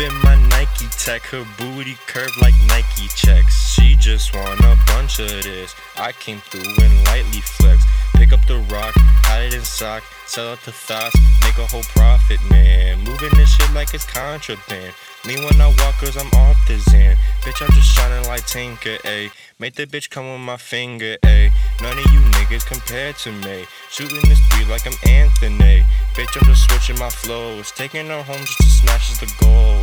in my Nike tech. Her booty curved like Nike checks. She just want a bunch of this. I came through and lightly flexed. Pick up the rock, hide it in sock, sell out the thoughts, make a whole profit, man. Moving this shit like it's contraband. Me when I walk, cause I'm off the Xan. Bitch, I'm just shining like Tinker, ayy. Make the bitch come with my finger, ayy. None of you niggas compared to me. Shooting this three like I'm Anthony. Bitch, I'm just switching my flows. Taking her home just to snatch is the goal,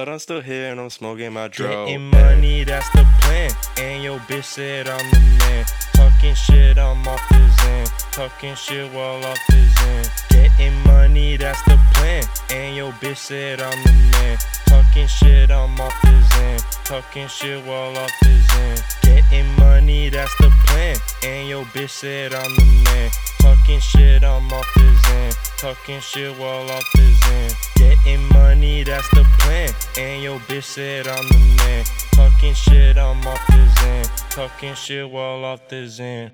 but I'm still here and I'm smoking my dro. Getting money, that's the plan. And your bitch said I'm the man. Talking shit, I'm off the xan. Talking shit while off the xan. Getting money, that's the plan. And your bitch said I'm the man. Talking shit, I'm off the xan. Talking shit while off the xan. Getting money, that's the plan. And your bitch said I'm the man. Talking shit, I'm off the xan. Talking shit while off the xan. Getting money, that's the plan. And your bitch said I'm the man. Talking shit, I'm off the xan. Talking shit while off the xan.